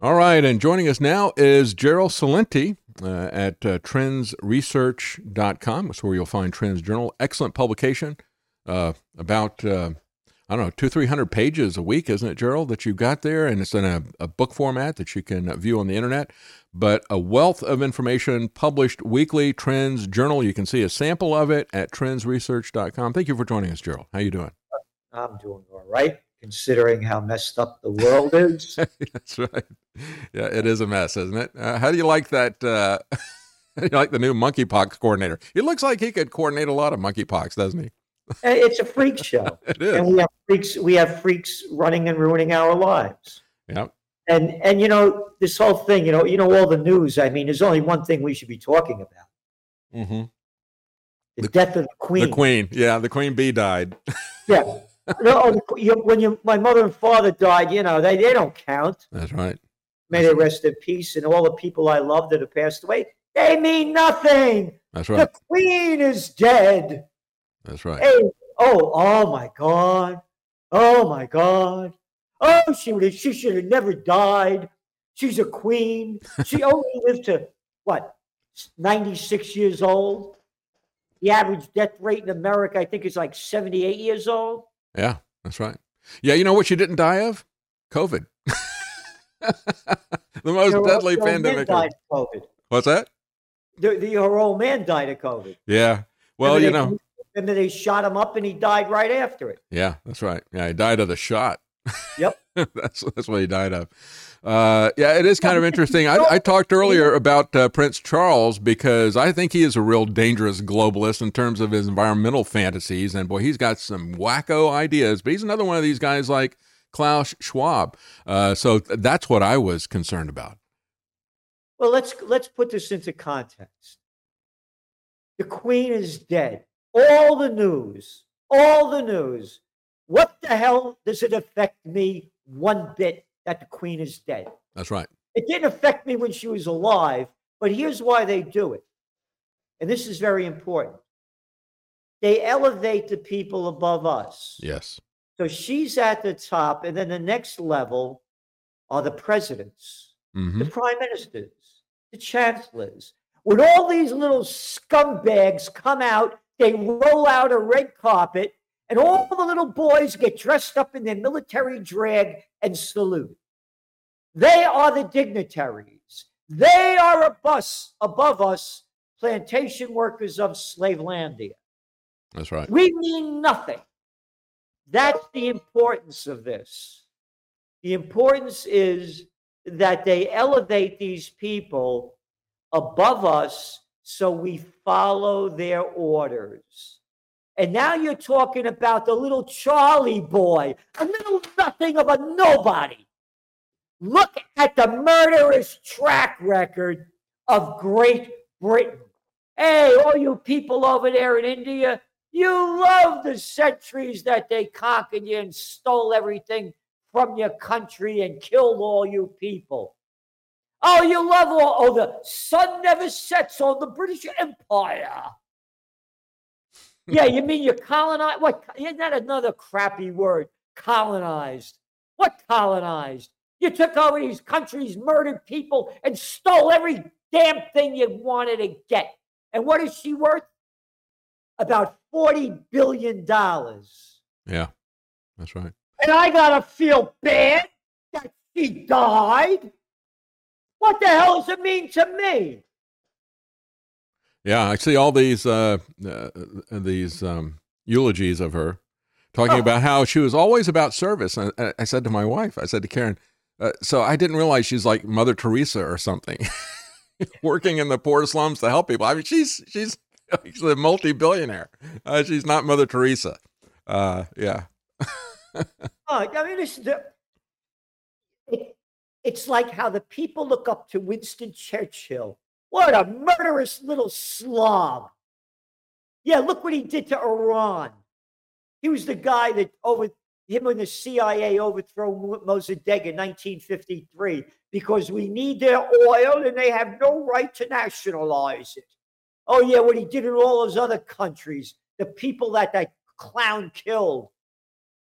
All right, and joining us now is Gerald Celente uh, at uh, trendsresearch.com. That's where you'll find Trends Journal. Excellent publication, uh, about, uh, I don't know, two, 300 pages a week, isn't it, Gerald, that you've got there? And it's in a, a book format that you can view on the internet. But a wealth of information published weekly, Trends Journal. You can see a sample of it at trendsresearch.com. Thank you for joining us, Gerald. How you doing? I'm doing all right considering how messed up the world is. That's right. Yeah, it is a mess, isn't it? Uh, how do you like that? Uh, you like the new monkeypox coordinator? He looks like he could coordinate a lot of monkeypox, doesn't he? it's a freak show. it is. And we have freaks. We have freaks running and ruining our lives. Yep. And and you know this whole thing. You know you know all the news. I mean, there's only one thing we should be talking about. Mm-hmm. The, the death of the queen. The queen. Yeah, the queen bee died. yeah no, oh, you, when you, my mother and father died, you know, they, they don't count. That's right. May they rest in peace. And all the people I love that have passed away, they mean nothing. That's right. The queen is dead. That's right. Hey, oh, oh my God. Oh my God. Oh, she would have, she should have never died. She's a queen. She only lived to what, 96 years old? The average death rate in America, I think, is like 78 years old. Yeah, that's right. Yeah, you know what she didn't die of? COVID. the most her deadly pandemic. Died of COVID. What's that? The, the, her old man died of COVID. Yeah. Well, you they, know. And then they shot him up and he died right after it. Yeah, that's right. Yeah, he died of the shot. Yep. that's that's what he died of. Uh, yeah, it is kind of interesting. I, I talked earlier about uh, Prince Charles because I think he is a real dangerous globalist in terms of his environmental fantasies. And boy, he's got some wacko ideas, but he's another one of these guys like Klaus Schwab. Uh, so that's what I was concerned about. Well, let's let's put this into context. The Queen is dead. All the news, all the news. What the hell does it affect me one bit that the queen is dead. That's right. It didn't affect me when she was alive, but here's why they do it. And this is very important. They elevate the people above us. Yes. So she's at the top, and then the next level are the presidents, mm-hmm. the prime ministers, the chancellors. When all these little scumbags come out, they roll out a red carpet, and all the little boys get dressed up in their military drag and salute. They are the dignitaries. They are a bus above us, plantation workers of Slavelandia. That's right. We mean nothing. That's the importance of this. The importance is that they elevate these people above us so we follow their orders. And now you're talking about the little Charlie boy, a little nothing of a nobody. Look at the murderous track record of Great Britain. Hey, all you people over there in India, you love the centuries that they conquered you and stole everything from your country and killed all you people. Oh, you love all, oh, the sun never sets on the British Empire yeah, you mean you colonized? What? Isn't that another crappy word? Colonized. What colonized? You took over these countries, murdered people, and stole every damn thing you wanted to get. And what is she worth? About $40 billion. Yeah, that's right. And I got to feel bad that she died? What the hell does it mean to me? Yeah, I see all these uh, uh, these um, eulogies of her, talking oh. about how she was always about service. And I, I said to my wife, I said to Karen, uh, so I didn't realize she's like Mother Teresa or something, working in the poor slums to help people. I mean, she's she's she's a multi billionaire. Uh, she's not Mother Teresa. Uh, yeah. oh, I mean, it's, the, it, it's like how the people look up to Winston Churchill what a murderous little slob. Yeah, look what he did to Iran. He was the guy that over him and the CIA overthrew Mossadegh in 1953 because we need their oil and they have no right to nationalize it. Oh, yeah, what he did in all those other countries, the people that that clown killed.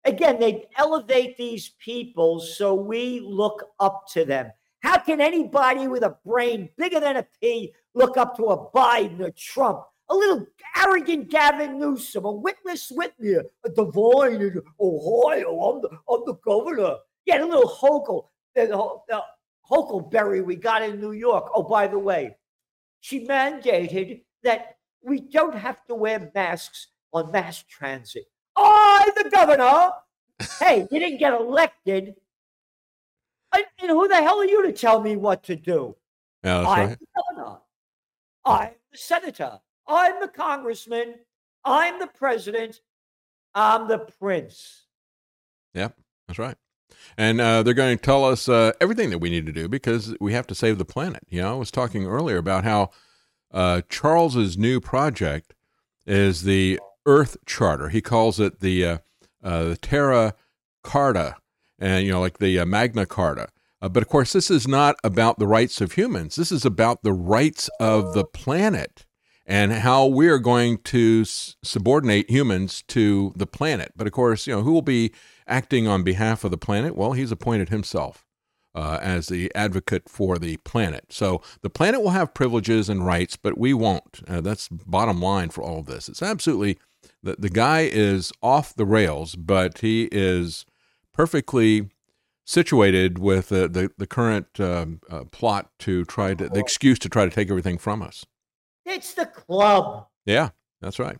Again, they elevate these people so we look up to them. How can anybody with a brain bigger than a pea look up to a Biden or Trump? A little arrogant Gavin Newsom, a Witless Whitney, a DeWine in Ohio. I'm the, I'm the governor. Yeah, a little Hochul, the, the Huckleberry we got in New York. Oh, by the way, she mandated that we don't have to wear masks on mass transit. I, the governor, hey, you didn't get elected. I, and who the hell are you to tell me what to do? Yeah, that's I'm right. the governor. I'm the senator. I'm the congressman. I'm the president. I'm the prince. Yep, that's right. And uh, they're going to tell us uh, everything that we need to do because we have to save the planet. You know, I was talking earlier about how uh, Charles's new project is the Earth Charter. He calls it the uh, uh, the Terra Carta, and you know, like the uh, Magna Carta. Uh, but of course, this is not about the rights of humans. This is about the rights of the planet and how we are going to s- subordinate humans to the planet. But of course, you know, who will be acting on behalf of the planet? Well, he's appointed himself uh, as the advocate for the planet. So the planet will have privileges and rights, but we won't. Uh, that's bottom line for all of this. It's absolutely the, the guy is off the rails, but he is perfectly situated with uh, the the current um, uh, plot to try to the excuse to try to take everything from us. It's the club. Yeah, that's right.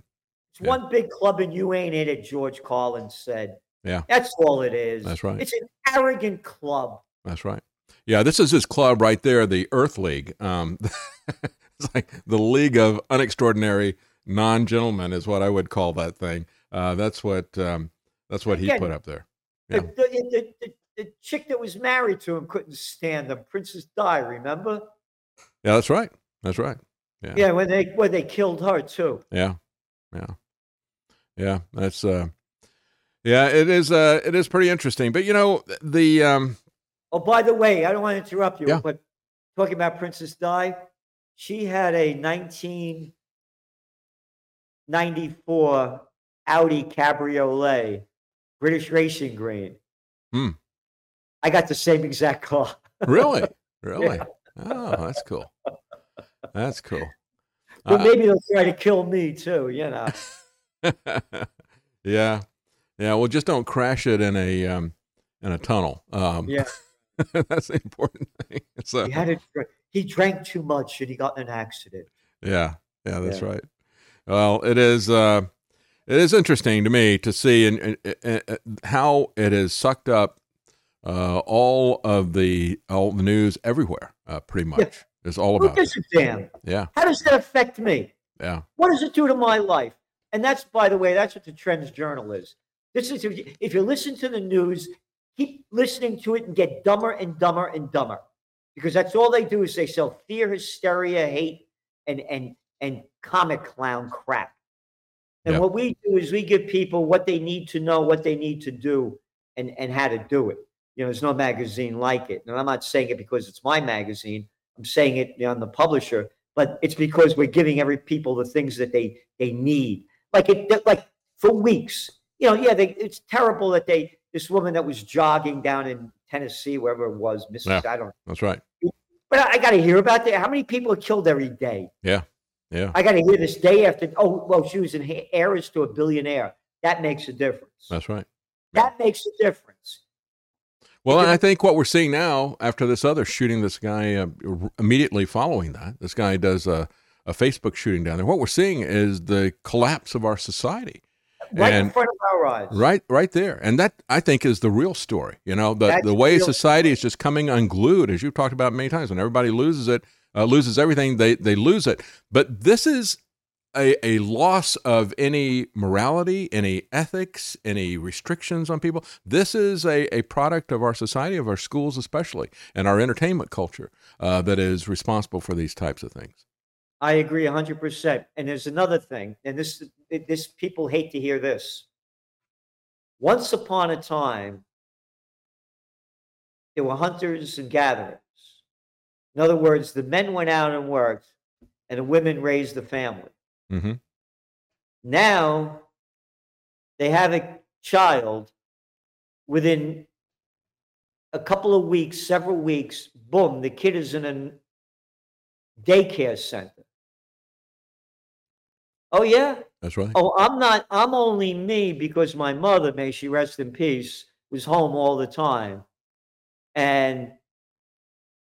It's Yeah. one big club and you ain't in it, George Carlin said. Yeah. That's all it is. That's right. It's an arrogant club. That's right. Yeah, this is his club right there, the Earth League. Um, it's like the League of Unextraordinary Non-Gentlemen is what I would call that thing. Uh, that's what um, that's what he Again, put up there. The, Yeah. the, the, the, the chick that was married to him couldn't stand him. Princess Di, remember? Yeah, that's right. That's right. Yeah. Yeah, when they when they killed her too. Yeah, yeah, yeah. That's uh, yeah. It is uh, it is pretty interesting. But you know, the um, Oh, by the way, I don't want to interrupt you, Yeah. but talking about Princess Di, she had a 1994 Audi Cabriolet, British Racing Green. Hmm. I got the same exact call. really, really. Oh, that's cool. That's cool. But Uh, maybe they'll try to kill me too, you know. yeah, yeah. Well, just don't crash it in a um, in a tunnel. Um, Yeah. that's the important thing. So He had a, he drank too much and he got in an accident. yeah, yeah, that's Yeah. right. Well, it is. Uh, it is interesting to me to see and, and, and- and how it has sucked up uh, all of the all the news everywhere. Uh, pretty much, it's all Who about. it. gives a damn? Yeah, How does that affect me? yeah, What does it do to my life? And that's, by the way, that's what the Trends Journal is. This is if you, if you listen to the news, keep listening to it and get dumber and dumber and dumber, because that's all they do is they sell fear, hysteria, hate, and and and comic clown crap. And Yeah. what we do is we give people what they need to know, what they need to do, and and how to do it. You know, there's no magazine like it, and I'm not saying it because it's my magazine. I'm saying it you know, on the publisher, but it's because we're giving every people the things that they they need. Like it, like for weeks, you know, yeah, they, it's terrible that they this woman that was jogging down in Tennessee, wherever it was, Mrs. I don't. that's right. But I, I got to hear about that. How many people are killed every day? Yeah, yeah, I got to hear this day after. Oh, well, she was an heiress to a billionaire. That makes a difference. that's right. That makes a difference. Well, and I think what we're seeing now after this other shooting, this guy uh, immediately following that, this guy does a, a Facebook shooting down there. What we're seeing is the collapse of our society, Right in front of our eyes. right, right there, and that I think is the real story. You know, the That's the way society is just coming unglued, as you've talked about many times. When everybody loses it, uh, loses everything, they they lose it. But this is a, a loss of any morality, any ethics, any restrictions on people. This is a, a product of our society, of our schools especially, and our entertainment culture uh, that is responsible for these types of things. I agree 100%. And there's another thing, and this this people hate to hear this. Once upon a time, there were hunters and gatherers. In other words, the men went out and worked, and the women raised the family. hmm Now they have a child within a couple of weeks, several weeks, boom, the kid is in a daycare center. Oh, yeah? That's right. Oh, I'm not, I'm only me because my mother, may she rest in peace, was home all the time. And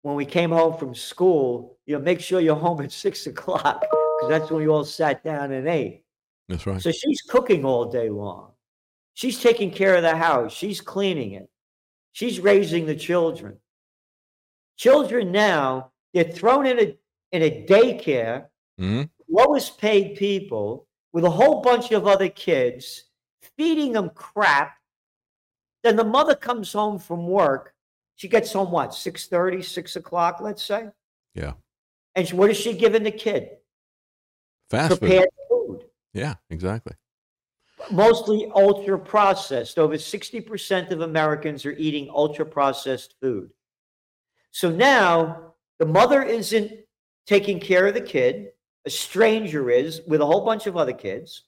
when we came home from school, you know, make sure you're home at six o'clock because that's when we all sat down and ate. That's right. So she's cooking all day long. She's taking care of the house. She's cleaning it. She's raising the children. Children now, they're thrown in a in a daycare, hmm lowest paid people with a whole bunch of other kids, feeding them crap. Then the mother comes home from work. She gets home what, 6:30, 6 o'clock, let's say? Yeah. And what is she giving the kid? Fast food. Prepared food. Yeah, exactly. mostly ultra processed. Over 60% of Americans are eating ultra processed food. So now the mother isn't taking care of the kid, a stranger is with a whole bunch of other kids.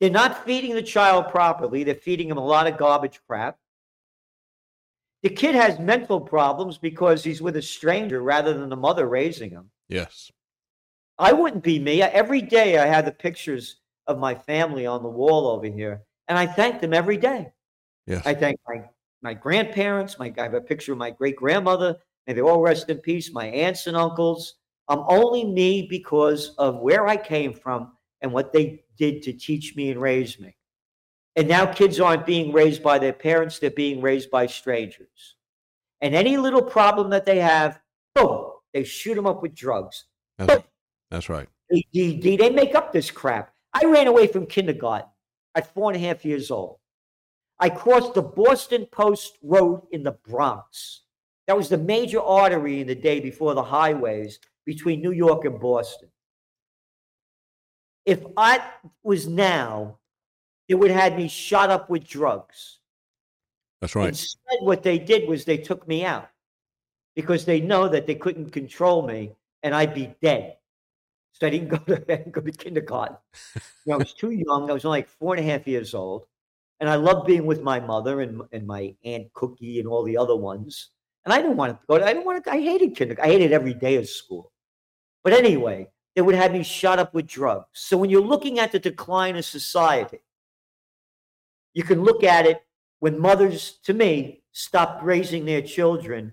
They're not feeding the child properly, they're feeding him a lot of garbage crap. The kid has mental problems because he's with a stranger rather than the mother raising him. Yes. I wouldn't be me. Every day I had the pictures of my family on the wall over here, and I thank them every day. Yes. I thank my my grandparents. My I have a picture of my great grandmother. May they all rest in peace. My aunts and uncles. I'm only me because of where I came from and what they did to teach me and raise me. And now kids aren't being raised by their parents; they're being raised by strangers. And any little problem that they have, boom, they shoot them up with drugs. That's, that's right. ADD. They make up this crap. I ran away from kindergarten at four and a half years old. I crossed the Boston Post Road in the Bronx. That was the major artery in the day before the highways between New York and Boston. If I was now, it would have had me shot up with drugs. That's right. Instead, what they did was they took me out because they know that they couldn't control me and I'd be dead. So I didn't go to, didn't go to kindergarten. You know, I was too young. I was only like four and a half years old. And I loved being with my mother and, and my Aunt Cookie and all the other ones. And I didn't want to go to, I didn't want to, I hated kindergarten. I hated every day of school. But anyway, they would have me shot up with drugs. So when you're looking at the decline of society, you can look at it when mothers, to me, stopped raising their children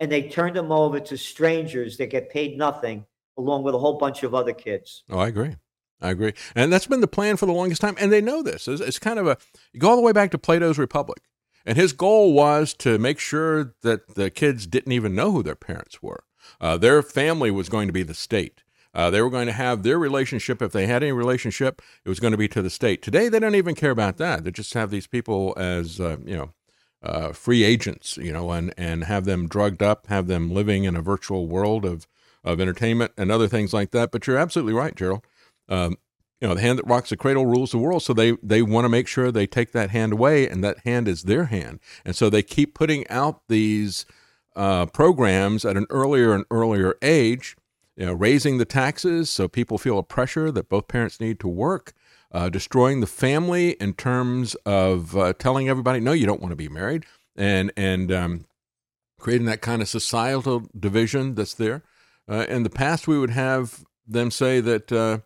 and they turned them over to strangers that get paid nothing along with a whole bunch of other kids. Oh, I agree. I agree. And that's been the plan for the longest time. And they know this. It's, it's kind of a, you go all the way back to Plato's Republic. And his goal was to make sure that the kids didn't even know who their parents were. Uh, their family was going to be the state. Uh, they were going to have their relationship, if they had any relationship, it was going to be to the state. Today, they don't even care about that. They just have these people as, uh, you know, uh, free agents, you know, and, and have them drugged up, have them living in a virtual world of, of entertainment and other things like that. But you're absolutely right, Gerald. Um, you know, the hand that rocks the cradle rules the world. So they, they want to make sure they take that hand away, and that hand is their hand. And so they keep putting out these uh, programs at an earlier and earlier age, you know, raising the taxes so people feel a pressure that both parents need to work, uh, destroying the family in terms of uh, telling everybody, no, you don't want to be married, and and um, creating that kind of societal division that's there. Uh, in the past, we would have them say that uh,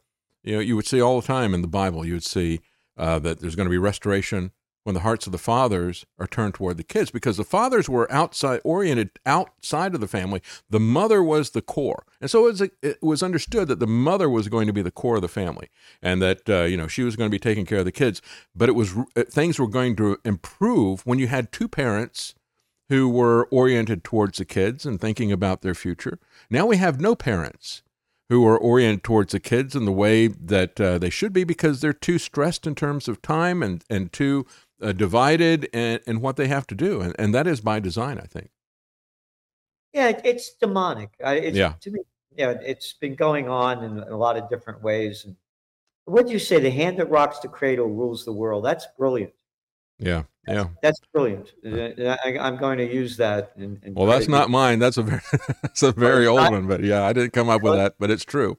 you know you would see all the time in the Bible. You would see uh, that there's going to be restoration when the hearts of the fathers are turned toward the kids because the fathers were outside oriented outside of the family. The mother was the core. And so it was, it was understood that the mother was going to be the core of the family and that uh, you know she was going to be taking care of the kids. But it was uh, things were going to improve when you had two parents who were oriented towards the kids and thinking about their future. Now we have no parents who are oriented towards the kids in the way that uh, they should be because they're too stressed in terms of time and, and too uh, divided and, in what they have to do. And, and that is by design, I think. Yeah, it, it's demonic. I, it's, Yeah. To me, yeah, it's been going on in a lot of different ways. And what do you say? The hand that rocks the cradle rules the world. That's brilliant. Yeah. Yeah. That's brilliant. Uh, I, I'm going to use that. And, and Well, that's not mine. That's a very, that's a very old not- one, but yeah, I didn't come up with that, but it's true.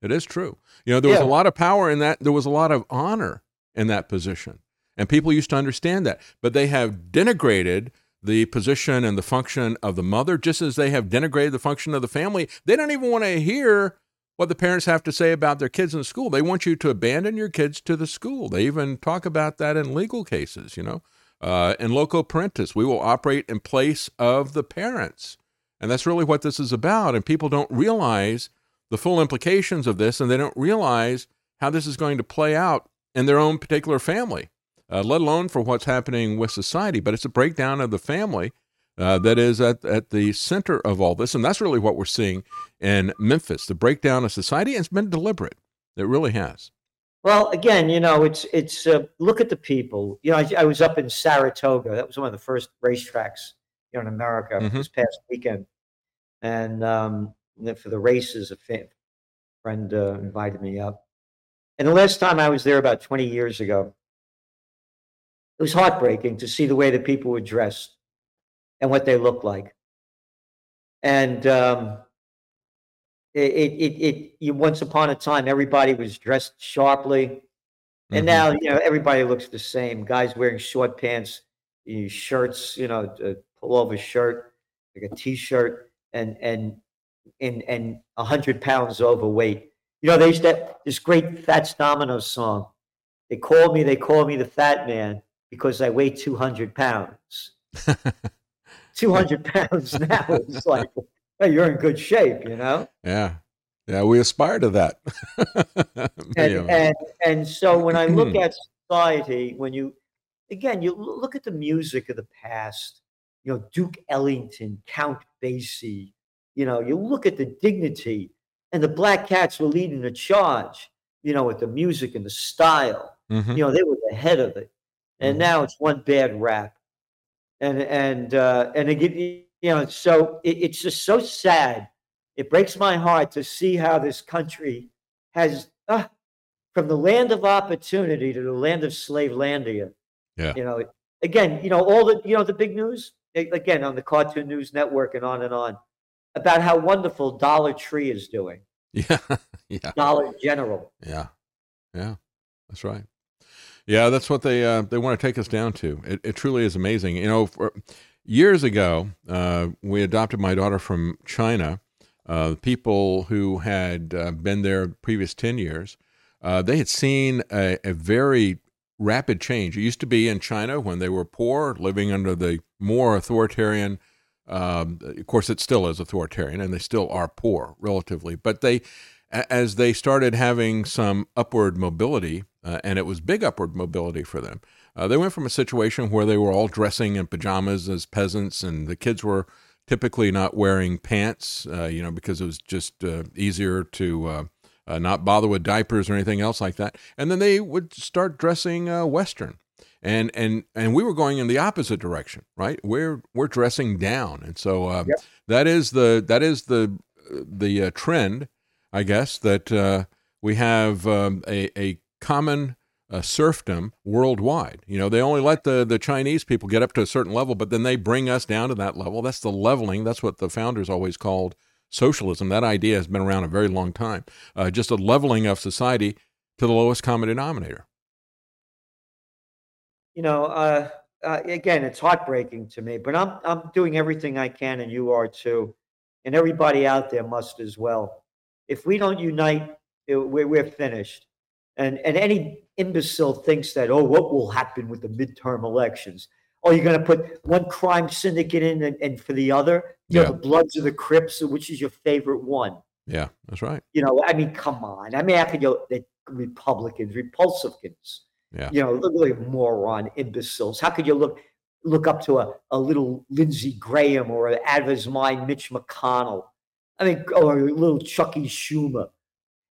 It is true. You know, there was Yeah. a lot of power in that. There was a lot of honor in that position. And people used to understand that, but they have denigrated the position and the function of the mother, just as they have denigrated the function of the family. They don't even want to hear what the parents have to say about their kids in school. They want you to abandon your kids to the school. They even talk about that in legal cases, you know. Uh, in loco parentis, we will operate in place of the parents. And that's really what this is about. And people don't realize the full implications of this, and they don't realize how this is going to play out in their own particular family, uh, let alone for what's happening with society. But it's a breakdown of the family uh, that is at, at the center of all this. And that's really what we're seeing in Memphis the breakdown of society. And it's been deliberate, it really has. Well, again, you know, it's it's uh, look at the people. You know, I, I, was up in Saratoga. That was one of the first racetracks you know in America mm-hmm. this past weekend, and um, for the races, a friend uh, invited me up. And the last time I was there, about twenty years ago, it was heartbreaking to see the way that people were dressed and what they looked like. And um, it, it, it, it, once upon a time, everybody was dressed sharply. And mm-hmm. now, you know, everybody looks the same. Guys wearing short pants, shirts, you know, a pullover shirt, like a t-shirt, and and and and a hundred pounds overweight. You know, they used to this great Fats Domino's song. They called me, they called me the fat man because I weigh 200 pounds. 200 pounds now is like, hey, you're in good shape, you know? Yeah. Yeah, we aspire to that. and, and, and so when I look at society, when you, again, you look at the music of the past, you know, Duke Ellington, Count Basie, you know, you look at the dignity, and the Black Cats were leading the charge, you know, with the music and the style. Mm-hmm. You know, they were the head of it. And mm-hmm. now it's one bad rap and and uh, and again, you know, so it, it's just so sad. It breaks my heart to see how this country has, uh, from the land of opportunity to the land of slavelandia. Yeah. You know, again, you know, all the you know the big news again on the Cartoon News Network and on and on about how wonderful Dollar Tree is doing. Yeah. yeah. Dollar General. Yeah. Yeah. That's right. Yeah, that's what they uh, they want to take us down to. It, it truly is amazing. You know, years ago, uh, we adopted my daughter from China. Uh, people who had uh, been there previous ten years, uh, they had seen a, a, very rapid change. It used to be in China when they were poor, living under the more authoritarian. Um, of course, it still is authoritarian, and they still are poor relatively. But they, as they started having some upward mobility, uh, and it was big upward mobility for them. Uh, they went from a situation where they were all dressing in pajamas as peasants, and the kids were typically not wearing pants, uh, you know, because it was just uh, easier to uh, uh, not bother with diapers or anything else like that. And then they would start dressing Western. And, and and we were going in the opposite direction, right? We're we're dressing down, and so yep. that is the that is the the trend, I guess that we have um, a, a common uh, serfdom worldwide. You know, they only let the, the Chinese people get up to a certain level, but then they bring us down to that level. That's the leveling. That's what the founders always called socialism. That idea has been around a very long time. Uh, just a leveling of society to the lowest common denominator. You know, uh, uh again, it's heartbreaking to me, but I'm I'm doing everything I can, and you are too, and everybody out there must as well. If we don't unite, we're, we're finished and, and any imbecile thinks that, oh, what will happen with the midterm elections? Oh, you're going to put one crime syndicate in and, and for the other? You yeah. know, the Bloods or the Crips, which is your favorite one? Yeah, that's right. You know, I mean, come on. I mean, how could you, the Republicans, Repulsivans, yeah. you know, look like moron, imbeciles. How could you look look up to a, a little Lindsey Graham or out of his mind Mitch McConnell? I mean, or a little Chucky Schumer.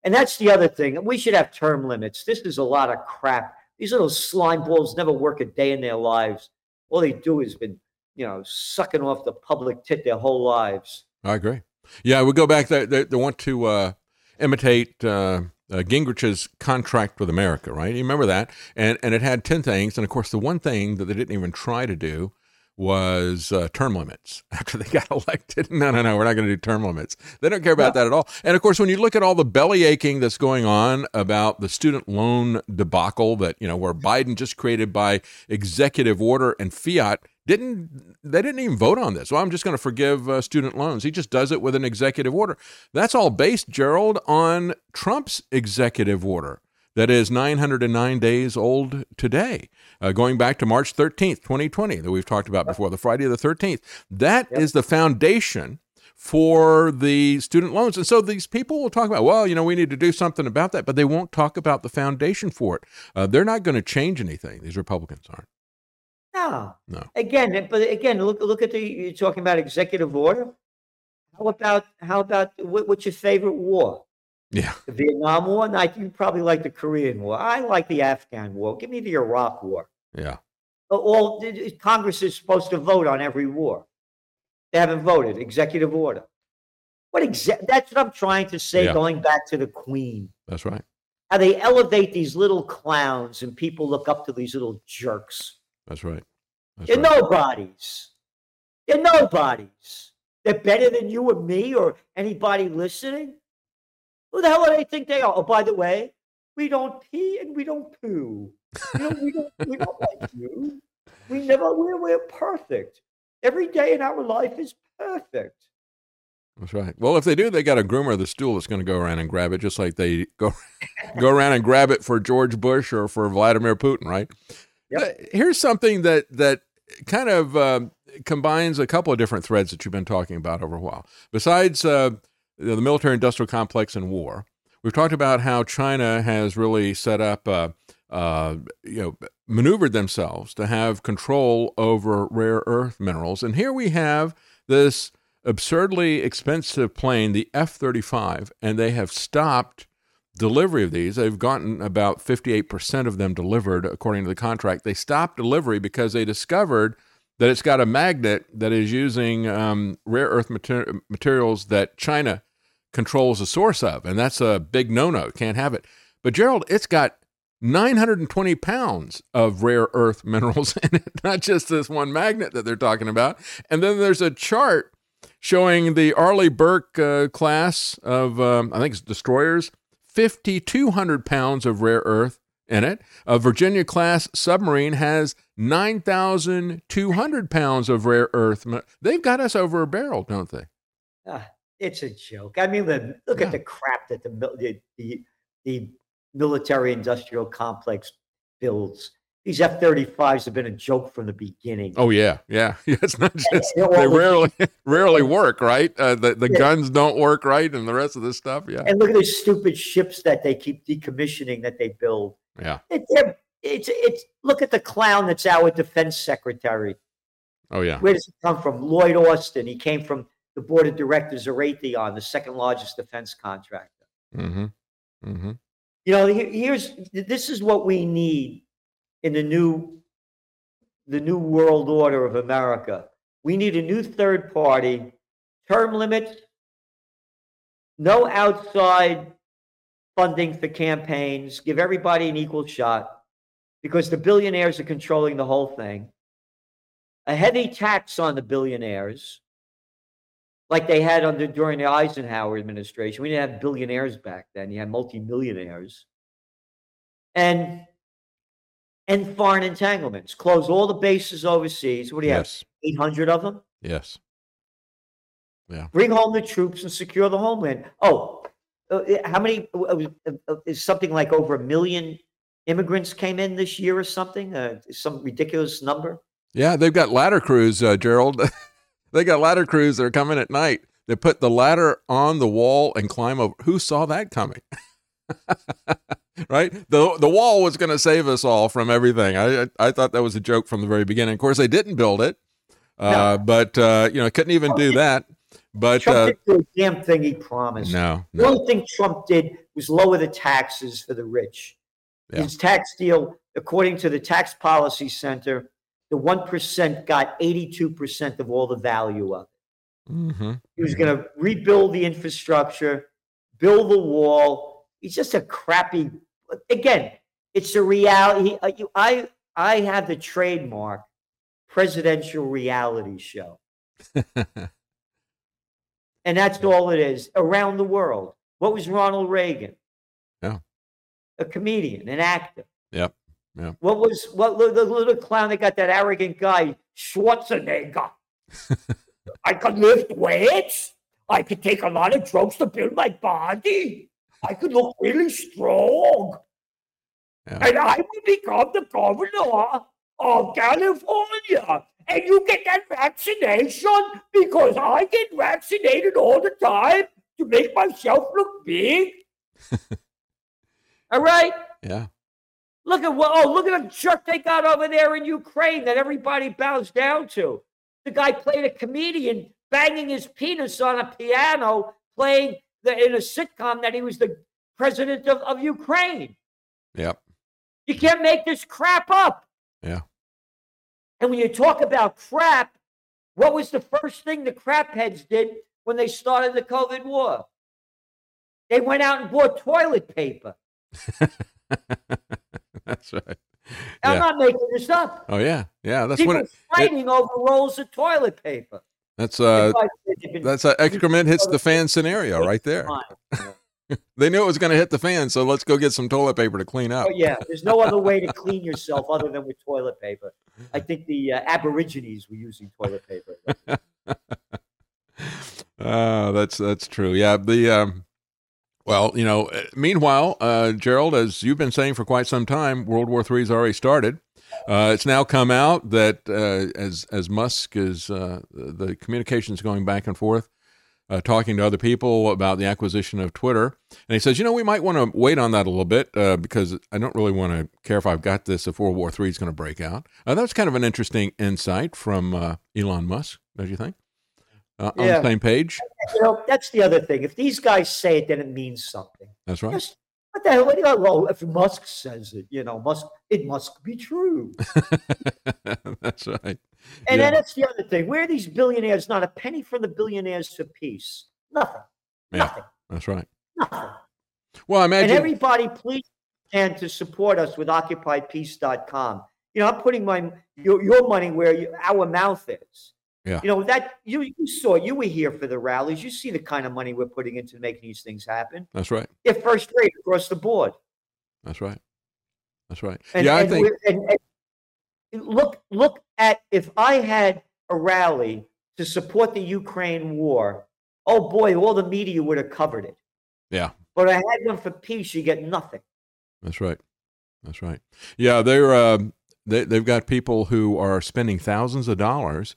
And that's the other thing. We should have term limits. This is a lot of crap. These little slime balls never work a day in their lives. All they do is been, you know, sucking off the public tit their whole lives. I agree. Yeah, we go back. They, they, they want to uh, imitate uh, uh, Gingrich's contract with America, right? You remember that? And and it had ten things, and of course, the one thing that they didn't even try to do was uh, term limits after they got elected. No, no, no, we're not going to do term limits. They don't care about that at all. And of course, when you look at all the belly aching that's going on about the student loan debacle that, you know, where Biden just created by executive order and fiat didn't they didn't even vote on this. Well, I'm just going to forgive uh, student loans. He just does it with an executive order. That's all based, Gerald, on Trump's executive order that is 909 days old today, uh, going back to March 13th, 2020, that we've talked about before, the Friday the 13th. That yep. is the foundation for the student loans. And so these people will talk about, well, you know, we need to do something about that, but they won't talk about the foundation for it. Uh, they're not going to change anything. These Republicans aren't. No. No. Again, but again, look look at the you're talking about executive order. How about how about what, what's your favorite war? Yeah. The Vietnam War? No, you probably like the Korean War. I like the Afghan War. Give me the Iraq War. Yeah. All Congress is supposed to vote on every war. They haven't voted. Executive order. What exa- That's what I'm trying to say. Yeah. Going back to the Queen. That's right. How they elevate these little clowns, and people look up to these little jerks. That's right. That's They're right. nobodies. They're nobodies. They're better than you or me or anybody listening. Who the hell do they think they are? Oh, by the way, we don't pee and we don't poo. You know, we don't we don't like you. We never we're we're perfect. Every day in our life is perfect. That's right. Well, if they do, they got a groomer of the stool that's going to go around and grab it, just like they go go around and grab it for George Bush or for Vladimir Putin, right? Yep. Here's something that that kind of uh, combines a couple of different threads that you've been talking about over a while. Besides uh, the military industrial complex and war. We've talked about how China has really set up, uh, uh, you know, maneuvered themselves to have control over rare earth minerals. And here we have this absurdly expensive plane, the F 35, and they have stopped delivery of these. They've gotten about 58% of them delivered according to the contract. They stopped delivery because they discovered that it's got a magnet that is using um, rare earth mater- materials that China controls the source of, and that's a big no-no. Can't have it. But Gerald, it's got 920 pounds of rare earth minerals in it, not just this one magnet that they're talking about. And then there's a chart showing the Arleigh Burke uh, class of, um, I think it's destroyers, 5,200 pounds of rare earth in it. A Virginia class submarine has 9,200 pounds of rare earth. They've got us over a barrel, don't they? Ah, it's a joke. I mean, the, look yeah. at the crap that the, the, the, the military industrial complex builds. These F 35s have been a joke from the beginning. Oh, yeah. Yeah. It's not just, they rarely, rarely work, right? Uh, the the yeah. guns don't work right and the rest of this stuff. Yeah. And look at these stupid ships that they keep decommissioning that they build. Yeah. It, it's, it's, look at the clown that's our defense secretary. Oh, yeah. Where does he come from? Lloyd Austin. He came from the board of directors of Raytheon, the second largest defense contractor. Mm-hmm. Mm-hmm. You know, here's this is what we need in the new the new world order of America. We need a new third party, term limits, no outside funding for campaigns, give everybody an equal shot because the billionaires are controlling the whole thing. A heavy tax on the billionaires like they had under during the Eisenhower administration. We didn't have billionaires back then. You had multimillionaires. And and foreign entanglements. Close all the bases overseas. What do you yes. have? 800 of them? Yes. Yeah. Bring home the troops and secure the homeland. Oh, uh, how many? Uh, uh, is something like over a million immigrants came in this year or something? Uh, some ridiculous number. Yeah, they've got ladder crews, uh, Gerald. They got ladder crews that are coming at night. They put the ladder on the wall and climb over. Who saw that coming? right? The the wall was going to save us all from everything. I, I, I thought that was a joke from the very beginning. Of course, they didn't build it, uh, no. but uh, you know couldn't even do that. But Trump uh, didn't do a damn thing he promised. No, no, the only thing Trump did was lower the taxes for the rich. Yeah. His tax deal, according to the Tax Policy Center, the 1% got 82% of all the value of it. Mm-hmm. He was going to rebuild the infrastructure, build the wall. He's just a crappy. Again, it's a reality. Uh, I I have the trademark presidential reality show. and that's all it is around the world. What was Ronald Reagan? Yeah. A comedian, an actor. Yep. Yeah. What was what the little clown that got that arrogant guy, Schwarzenegger? I could lift weights. I could take a lot of drugs to build my body. I could look really strong. Yeah. And I will become the governor of California. And you get that vaccination because I get vaccinated all the time to make myself look big. all right? Yeah. Look at what oh look at the jerk they got over there in Ukraine that everybody bows down to. The guy played a comedian banging his penis on a piano, playing the, in a sitcom that he was the president of, of Ukraine. Yep. You can't make this crap up. Yeah. And when you talk about crap, what was the first thing the crap heads did when they started the COVID war? They went out and bought toilet paper. That's right. I'm Yeah. not making this up. Oh yeah. Yeah. That's People when it, fighting over rolls of toilet paper. that's uh Everybody said they've been- that's a excrement hits the fan scenario right there. They knew it was going to hit the fan, so let's go get some toilet paper to clean up. Oh yeah, there's no other way to clean yourself other than with toilet paper. I think the uh, Aborigines were using toilet paper. Uh, that's that's true. Yeah. The um, well, you know. uh, Meanwhile, uh, Gerald, as you've been saying for quite some time, World War III has already started. Uh, it's now come out that uh, as as Musk is uh, the communications going back and forth, uh, talking to other people about the acquisition of Twitter, and he says, you know, we might want to wait on that a little bit uh, because I don't really want to care if I've got this if World War III is going to break out. Uh, that's kind of an interesting insight from Elon Musk, don't you think? Uh, on Yeah. the same page. You know, that's the other thing. If these guys say it, then it means something. That's right. What the hell? What do you, well, if Musk says it, you know, must it must be true. That's right. And Yeah. then that's the other thing. Where are these billionaires? Not a penny from the billionaires to peace. Nothing. Yeah. Nothing. That's right. Nothing. Well, I And imagine. everybody, please and to support us with OccupyPeace.com. You know, I'm putting my your, your money where you, our mouth is. Yeah. You know that you you saw you were here for the rallies. You see the kind of money we're putting into making these things happen. that's right. They're first rate across the board. That's right. That's right. And, yeah, I and think. and- and look look at if I had a rally to support the Ukraine war. Oh boy, all the media would have covered it. Yeah. But I had one for peace. You get nothing. That's right. That's right. Yeah, they're uh, they they've got people who are spending thousands of dollars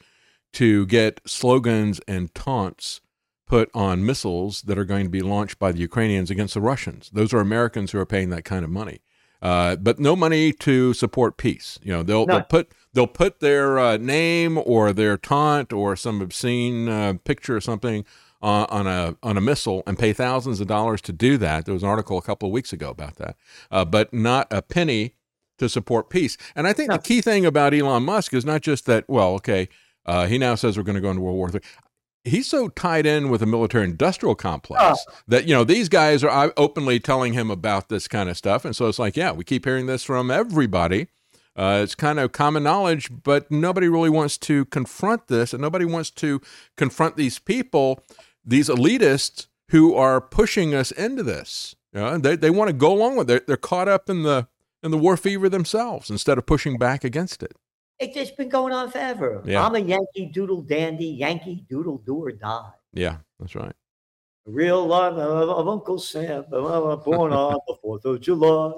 to get slogans and taunts put on missiles that are going to be launched by the Ukrainians against the Russians. Those are Americans who are paying that kind of money, uh, but no money to support peace. You know, they'll they'll put they'll put their uh, name or their taunt or some obscene uh, picture or something uh, on a on a missile and pay thousands of dollars to do that. There was an article a couple of weeks ago about that, uh, but not a penny to support peace. And I think No. the key thing about Elon Musk is not just that. Well, okay, uh, he now says we're going to go into World War III. He's so tied in with the military-industrial complex that you know these guys are uh, openly telling him about this kind of stuff, and so it's like, yeah, we keep hearing this from everybody. Uh, it's kind of common knowledge, but nobody really wants to confront this, and nobody wants to confront these people, these elitists who are pushing us into this. You know, they they want to go along with it. They're caught up in the in the war fever themselves instead of pushing back against it. It's just been going on forever. Yeah. I'm a Yankee Doodle dandy, Yankee Doodle do or die. Yeah, that's right. Real life of, of Uncle Sam, uh, born on the Fourth of July.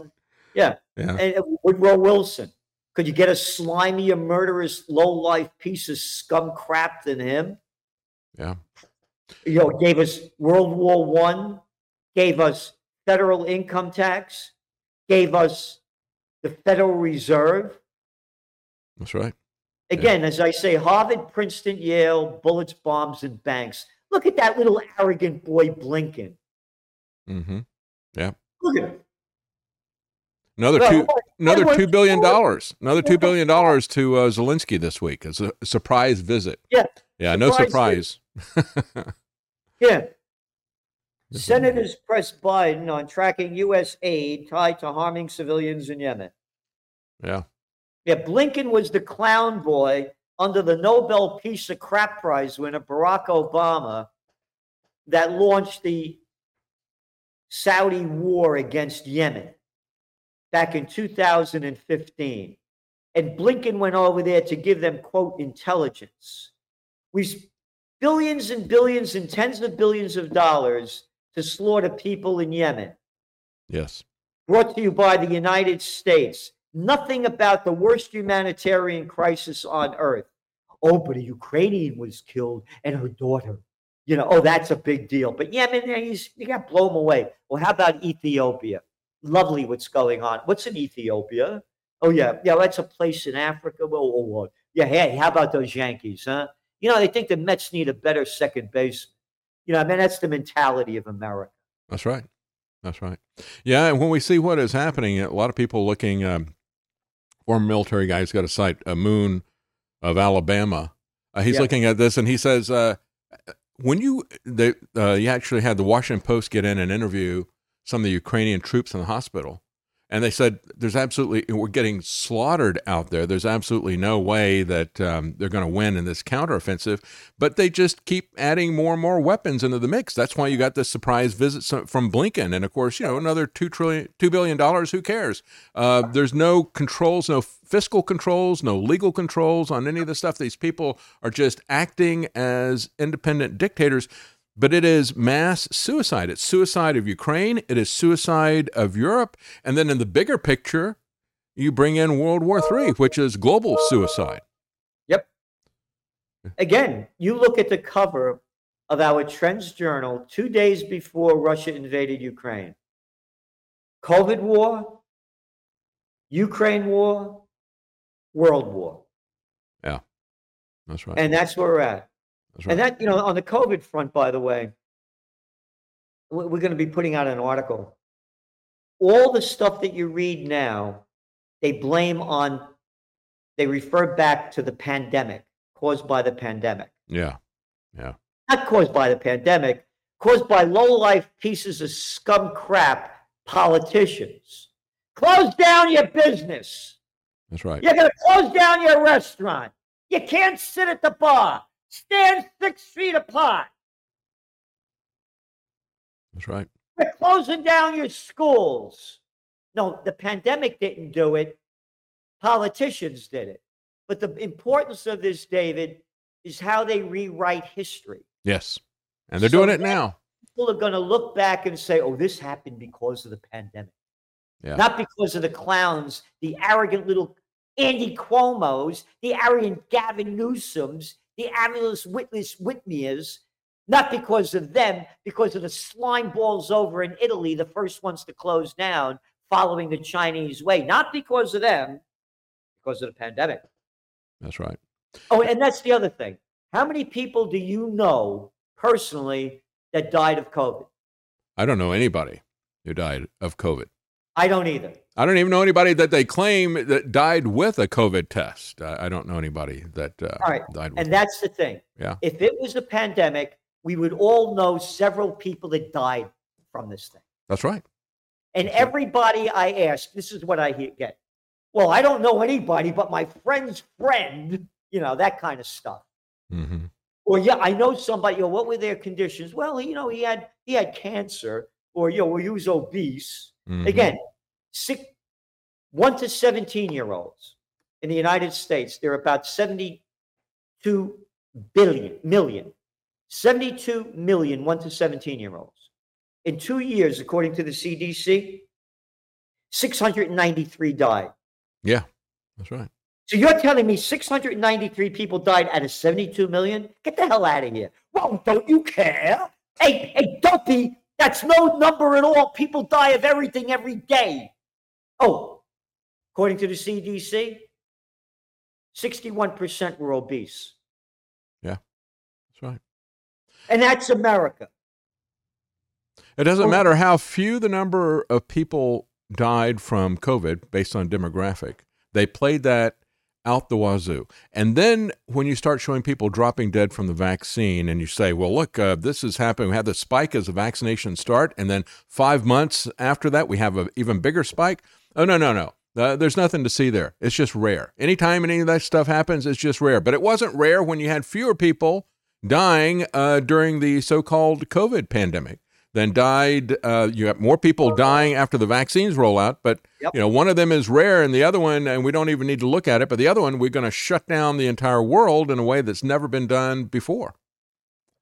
Yeah, Yeah, and uh, Woodrow Wilson. Could you get a slimier, murderous, low-life piece of scum crap than him? yeah, You know, gave us World War One, gave us federal income tax, gave us the Federal Reserve. That's right. Again, as I say, Harvard, Princeton, Yale, bullets, bombs, and banks. Look at that little arrogant boy Blinken. hmm Yeah. Look at him. Another Well, two, another two billion dollars. Another two billion dollars to uh, Zelensky this week as a surprise visit. Yeah, Yeah, no Surprise surprise. yeah. Senators press Biden on tracking U.S. aid tied to harming civilians in Yemen. yeah, Yeah, Blinken was the clown boy under the Nobel Peace of Crap Prize winner Barack Obama that launched the Saudi war against Yemen back in 2015. And Blinken went over there to give them, quote, intelligence. We billions and billions and tens of billions of dollars to slaughter people in Yemen. Yes. Brought to you by the United States. Nothing about the worst humanitarian crisis on earth. Oh, but a Ukrainian was killed and her daughter. You know, oh, that's a big deal. But Yemen, he's, you got to blow them away. Well, how about Ethiopia? Lovely what's going on. What's in Ethiopia? Oh, yeah. Yeah, that's a place in Africa. Well, oh, oh, yeah, hey, how about those Yankees, huh? You know, they think the Mets need a better second base. You know, I mean, that's the mentality of America. That's right. That's right. Yeah, and when we see what is happening, a lot of people looking um, former military guy who's got a site, a Moon of Alabama. Uh, he's looking at this and he says, uh, when you they, uh, you actually had the Washington Post get in and interview some of the Ukrainian troops in the hospital, and they said there's absolutely we're getting slaughtered out there. There's absolutely no way that um, they're going to win in this counteroffensive, but they just keep adding more and more weapons into the mix. That's why you got this surprise visit from Blinken, and of course, you know another two trillion, two billion dollars. Who cares? Uh, there's no controls, no fiscal controls, no legal controls on any of the stuff. These people are just acting as independent dictators but it is mass suicide. It's suicide of Ukraine, it is suicide of Europe, and then in the bigger picture, you bring in World War III, which is global suicide. Yep. Again, you look at the cover of our Trends Journal two days before Russia invaded Ukraine. COVID war, Ukraine war, World war. Yeah, that's right. And that's where we're at. Right. And that, you know, on the COVID front, by the way, we're going to be putting out an article. All the stuff that you read now, they blame on, they refer back to the pandemic caused by the pandemic. Yeah. Yeah. Not caused by the pandemic, caused by low life pieces of scum crap politicians. Close down your business. That's right. You're going to close down your restaurant. You can't sit at the bar. Stand six feet apart. That's right. We're closing down your schools. No, the pandemic didn't do it. Politicians did it. But the importance of this, David, is how they rewrite history. Yes. And they're so doing it now. People are going to look back and say, oh, this happened because of the pandemic. Yeah. Not because of the clowns, the arrogant little Andy Cuomo's, the arrogant Gavin Newsom's, the Amulus Witness Whitmeyers, not because of them, because of the slime balls over in Italy, the first ones to close down following the Chinese way. Not because of them, because of the pandemic. That's right. Oh, and that's the other thing. How many people do you know personally that died of COVID? I don't know anybody who died of COVID. I don't either. I don't even know anybody that they claim that died with a COVID test. I, I don't know anybody that uh, all right. died. and that's the thing. Yeah. If it was a pandemic, we would all know several people that died from this thing. That's right. And that's everybody right. I ask, this is what I get. Well, I don't know anybody, but my friend's friend, you know, that kind of stuff. Mm-hmm. Or yeah, I know somebody. You know, what were their conditions? Well, you know, he had he had cancer, or you know, he was obese Mm-hmm. Again, six, 1 to 17 year olds in the United States, there are about 72 billion, million, 72 million 1 to 17 year olds. In two years, according to the CDC, 693 died. Yeah, that's right. So you're telling me 693 people died out of 72 million? Get the hell out of here. Well, don't you care? Hey, hey, don't be that's no number at all. People die of everything every day. Oh, according to the CDC, 61% were obese. Yeah, that's right. And that's America. It doesn't oh. matter how few the number of people died from COVID based on demographic. They played that out the wazoo. And then when you start showing people dropping dead from the vaccine, and you say, well, look, uh, this is happening. We had the spike as the vaccination start, and then five months after that, we have an even bigger spike. Oh, no, no, no. Uh, there's nothing to see there. It's just rare. Anytime any of that stuff happens, it's just rare. But it wasn't rare when you had fewer people dying uh, during the so-called COVID pandemic than died. Uh, you have more people dying after the vaccines roll out, but yep. you know one of them is rare, and the other one, and we don't even need to look at it. But the other one, we're going to shut down the entire world in a way that's never been done before.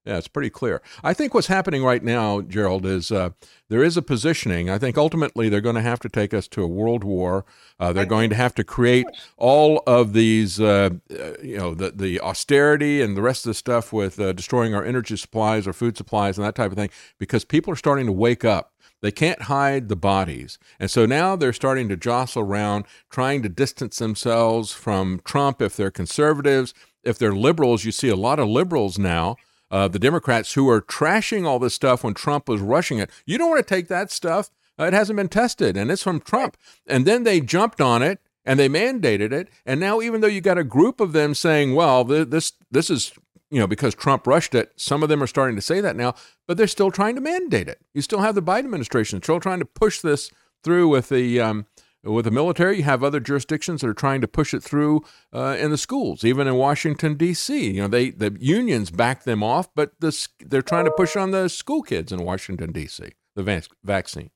Yeah, it's pretty clear. I think what's happening right now, Gerald, is uh, there is a positioning. I think ultimately they're going to have to take us to a world war. Uh, they're going to have to create all of these, uh, uh, you know, the, the austerity and the rest of the stuff with uh, destroying our energy supplies or food supplies and that type of thing because people are starting to wake up. They can't hide the bodies. And so now they're starting to jostle around, trying to distance themselves from Trump if they're conservatives. If they're liberals, you see a lot of liberals now uh, the Democrats who are trashing all this stuff when Trump was rushing it. You don't want to take that stuff. Uh, it hasn't been tested, and it's from Trump. And then they jumped on it and they mandated it. And now, even though you got a group of them saying, "Well, this this is you know because Trump rushed it," some of them are starting to say that now, but they're still trying to mandate it. You still have the Biden administration still trying to push this through with the um, with the military, you have other jurisdictions that are trying to push it through uh, in the schools, even in Washington D.C. You know, they the unions back them off, but the, they're trying to push on the school kids in Washington D.C. the vac- vaccine.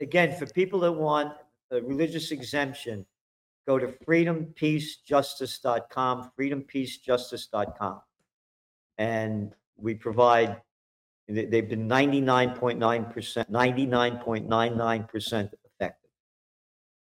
Again, for people that want a religious exemption, go to freedompeacejustice.com, freedompeacejustice.com, and we provide. They've been 99.9%, 99.99%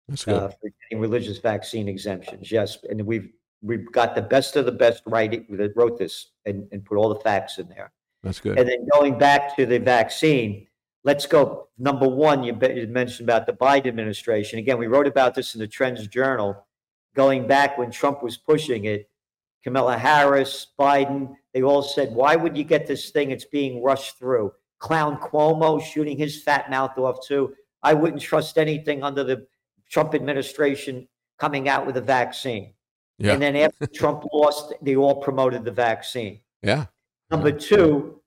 that's good. Uh, for getting religious vaccine exemptions. Yes, and we've we've got the best of the best writing that wrote this and, and put all the facts in there. That's good. And then going back to the vaccine, let's go. Number one, you, you mentioned about the Biden administration. Again, we wrote about this in the Trends Journal. Going back when Trump was pushing it, Kamala Harris, Biden, they all said, "Why would you get this thing? It's being rushed through." Clown Cuomo shooting his fat mouth off too. I wouldn't trust anything under the Trump administration coming out with a vaccine. Yeah. And then after Trump lost, they all promoted the vaccine. Yeah. Number two,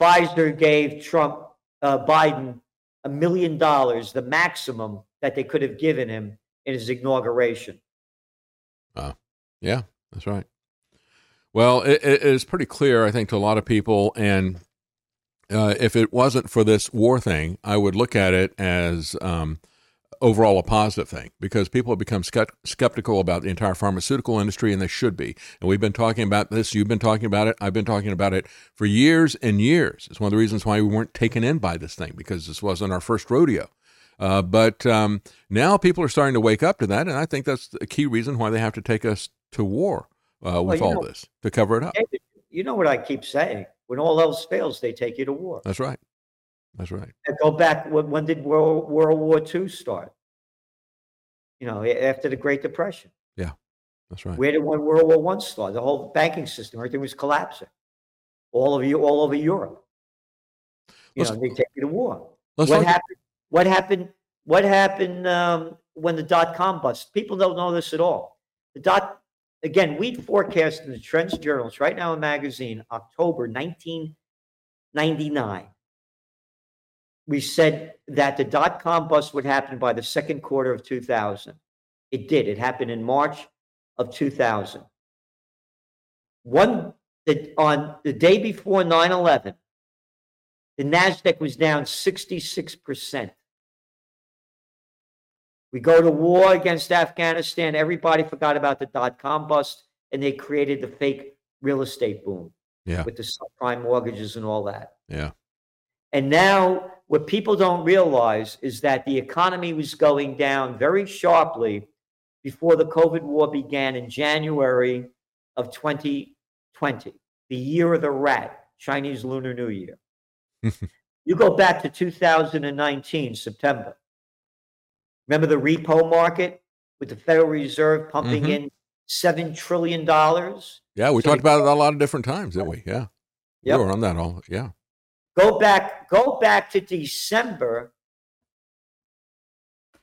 Pfizer gave Trump, uh, Biden, a million dollars, the maximum that they could have given him in his inauguration. Uh, yeah, that's right. Well, it, it is pretty clear, I think, to a lot of people. And uh, if it wasn't for this war thing, I would look at it as um, overall a positive thing because people have become skeptical about the entire pharmaceutical industry, and they should be. And we've been talking about this. You've been talking about it. I've been talking about it for years and years. It's one of the reasons why we weren't taken in by this thing because this wasn't our first rodeo. Uh, but um, now people are starting to wake up to that, and I think that's a key reason why they have to take us to war uh, with well, all know, this to cover it up. You know what I keep saying? When all else fails, they take you to war. That's right. That's right. And go back. When did World, World War II start? You know, after the Great Depression. Yeah, that's right. Where did when World War One start? The whole banking system, everything was collapsing. All of you, all over Europe. You let's, know, they take you to war. What happened? What happened? What happened um, when the dot com bust? People don't know this at all. The dot again, we forecast in the Trends Journals right now, a magazine, October 1999 we said that the dot com bust would happen by the second quarter of 2000. It did. It happened in March of 2000. One that on the day before 9 11, the NASDAQ was down 66%. We go to war against Afghanistan. Everybody forgot about the dot com bust and they created the fake real estate boom yeah. with the subprime mortgages and all that. Yeah. And now what people don't realize is that the economy was going down very sharply before the COVID war began in January of 2020, the year of the rat, Chinese Lunar New Year. you go back to 2019, September. Remember the repo market with the Federal Reserve pumping mm-hmm. in $7 trillion? Yeah, we so talked about it a lot of different times, didn't we? Yeah. Yep. We were on that all. Yeah. Go back, go back to December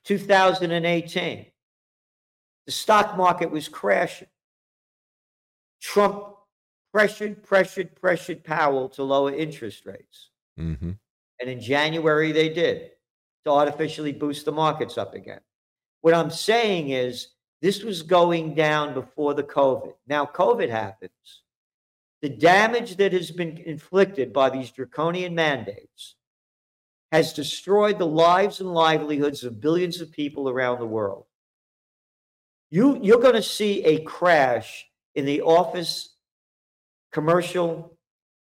2018. The stock market was crashing. Trump pressured, pressured, pressured Powell to lower interest rates. Mm-hmm. And in January, they did to artificially boost the markets up again. What I'm saying is this was going down before the COVID. Now, COVID happens. The damage that has been inflicted by these draconian mandates has destroyed the lives and livelihoods of billions of people around the world. You, you're going to see a crash in the office, commercial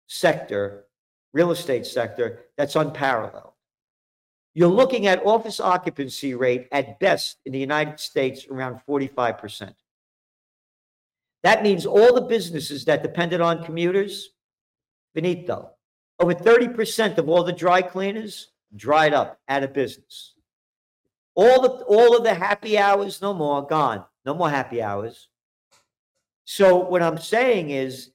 sector, real estate sector that's unparalleled. You're looking at office occupancy rate at best in the United States around 45%. That means all the businesses that depended on commuters, finito. Over 30% of all the dry cleaners dried up out of business. All the all of the happy hours, no more, gone. No more happy hours. So what I'm saying is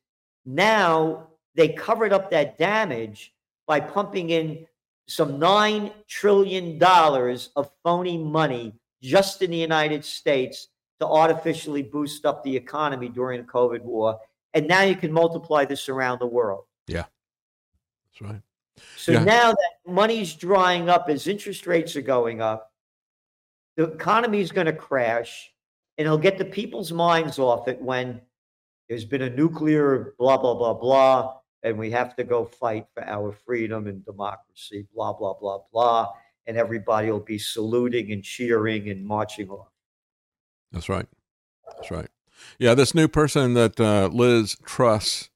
now they covered up that damage by pumping in some $9 trillion of phony money just in the United States to artificially boost up the economy during the COVID war. And now you can multiply this around the world. Yeah, that's right. So Yeah. now that money's drying up as interest rates are going up, the economy is going to crash and it'll get the people's minds off it when there's been a nuclear blah, blah, blah, blah, and we have to go fight for our freedom and democracy, blah, blah, blah, blah. And everybody will be saluting and cheering and marching off. That's right. That's right. Yeah, this new person that uh, Liz Truss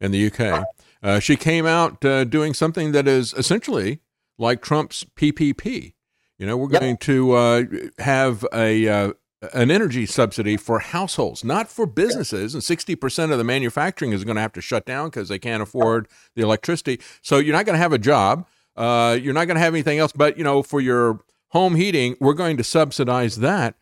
in the UK, uh, she came out uh, doing something that is essentially like Trump's PPP. You know, we're Yep. going to uh, have a uh, an energy subsidy for households, not for businesses. And sixty percent of the manufacturing is going to have to shut down because they can't afford the electricity. So you're not going to have a job. Uh, you're not going to have anything else. But you know, for your home heating, we're going to subsidize that.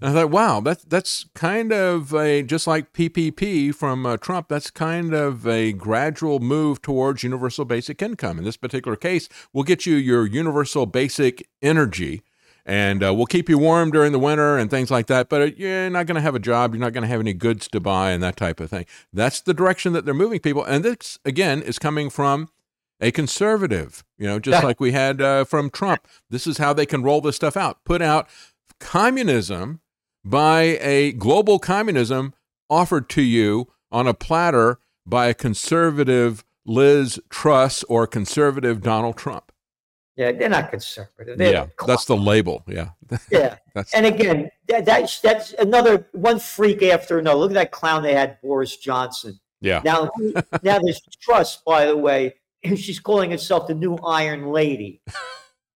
And I thought, wow, that's that's kind of a just like PPP from uh, Trump. That's kind of a gradual move towards universal basic income. In this particular case, we'll get you your universal basic energy, and uh, we'll keep you warm during the winter and things like that. But uh, you're not going to have a job. You're not going to have any goods to buy and that type of thing. That's the direction that they're moving people. And this again is coming from a conservative. You know, just like we had uh, from Trump. This is how they can roll this stuff out. Put out communism by a global communism offered to you on a platter by a conservative Liz Truss or conservative Donald Trump. Yeah, they're not conservative. They're yeah, that's the label. Yeah, yeah. And again, that, that's that's another one freak after another. Look at that clown they had, Boris Johnson. yeah, Now, now there's Truss, By the way, and she's calling herself the new Iron Lady.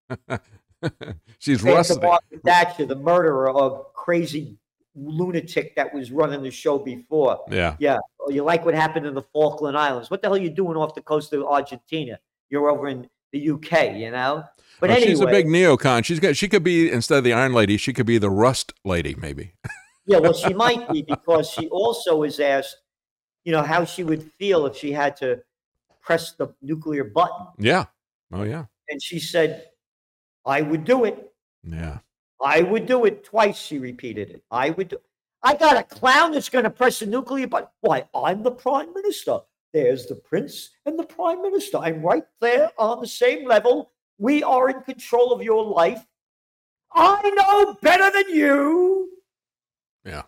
she's rusty. Thatcher, the murderer of crazy lunatic that was running the show before. Yeah, Yeah. Oh, you like what happened in the Falkland Islands? What the hell are you doing off the coast of Argentina? You're over in the UK, you know. But Oh, anyway, she's a big neocon. She's got. She could be instead of the Iron Lady, she could be the Rust Lady, maybe. Yeah, well, she might be because she also was asked, you know, how she would feel if she had to press the nuclear button. Yeah. Oh yeah. And she said, I would do it. Yeah. I would do it. Twice she repeated it. I would do I got a clown that's going to press the nuclear button. Why, I'm the prime minister. There's the prince and the prime minister. I'm right there on the same level. We are in control of your life. I know better than you. Yeah,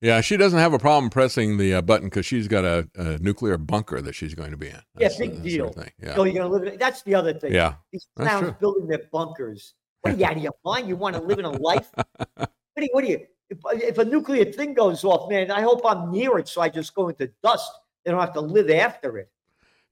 Yeah, she doesn't have a problem pressing the uh, button because she's got a, a nuclear bunker that she's going to be in. Yeah, That's- big that's her deal. thing. Yeah, So you're going to live in. That's the other thing. yeah, These clowns building their bunkers. What are you out of your mind? You want to live in a life? what do you? What do you? If, if a nuclear thing goes off, man, I hope I'm near it so I just go into dust. They don't have to live after it.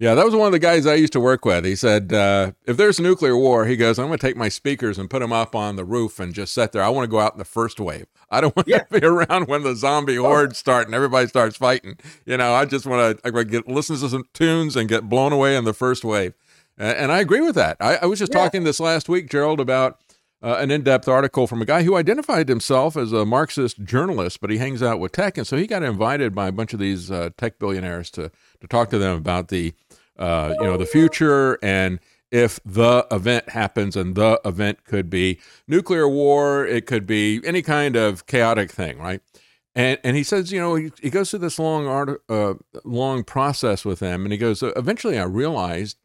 yeah. That was one of the guys I used to work with. He said, uh, "If there's a nuclear war, he goes, I'm going to take my speakers and put them up on the roof and just sit there. I want to go out in the first wave. I don't want Yeah. to be around when the zombie hordes start and everybody starts fighting. You know, I just want to I get listen to some tunes and get blown away in the first wave." And, and I agree with that. I, I was just Yeah. talking this last week, Gerald, about uh, an in-depth article from a guy who identified himself as a Marxist journalist, but he hangs out with tech, and so he got invited by a bunch of these uh, tech billionaires to to talk to them about the uh, you know the future and if the event happens, and the event could be nuclear war, it could be any kind of chaotic thing, right? And and he says, you know, he, he goes through this long art, uh, long process with them, and he goes, eventually, I realized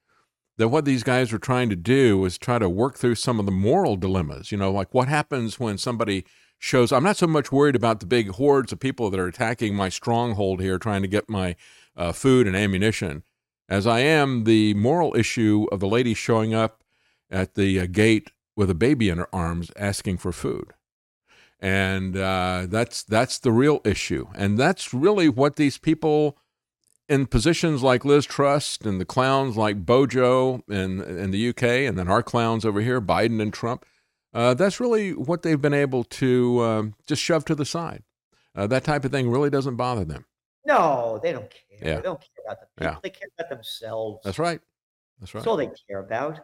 that what these guys were trying to do was try to work through some of the moral dilemmas. You know, like what happens when somebody shows. I'm not so much worried about the big hordes of people that are attacking my stronghold here, trying to get my uh, food and ammunition, as I am the moral issue of the lady showing up at the uh, gate with a baby in her arms asking for food. And uh, that's that's the real issue, and that's really what these people in positions like Liz Truss and the clowns like Bojo in in the UK, and then our clowns over here, Biden and Trump. Uh, that's really what they've been able to um, just shove to the side. Uh, that type of thing really doesn't bother them. No, they don't care. Yeah. They don't care about the people. Yeah. They care about themselves. That's right. That's right. That's all they care about.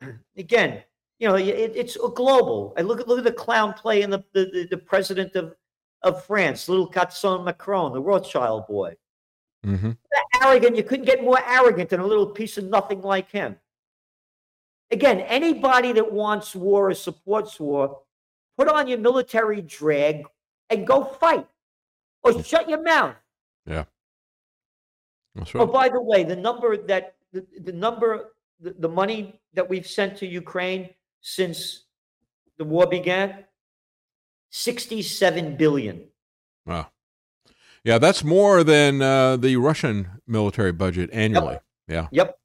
Again, you know, it, it's a global. And look at look at the clown playing the the, the, the president of of France, little Gaston Macron, the Rothschild boy. Hmm Arrogant. You couldn't get more arrogant than a little piece of nothing like him. Again, anybody that wants war or supports war, put on your military drag and go fight, or shut your mouth. Yeah. That's right. Oh, by the way, the number that the, the number the, the money that we've sent to Ukraine since the war began 67 billion. Wow. Yeah, that's more than uh, the Russian military budget annually. Yeah, Yep.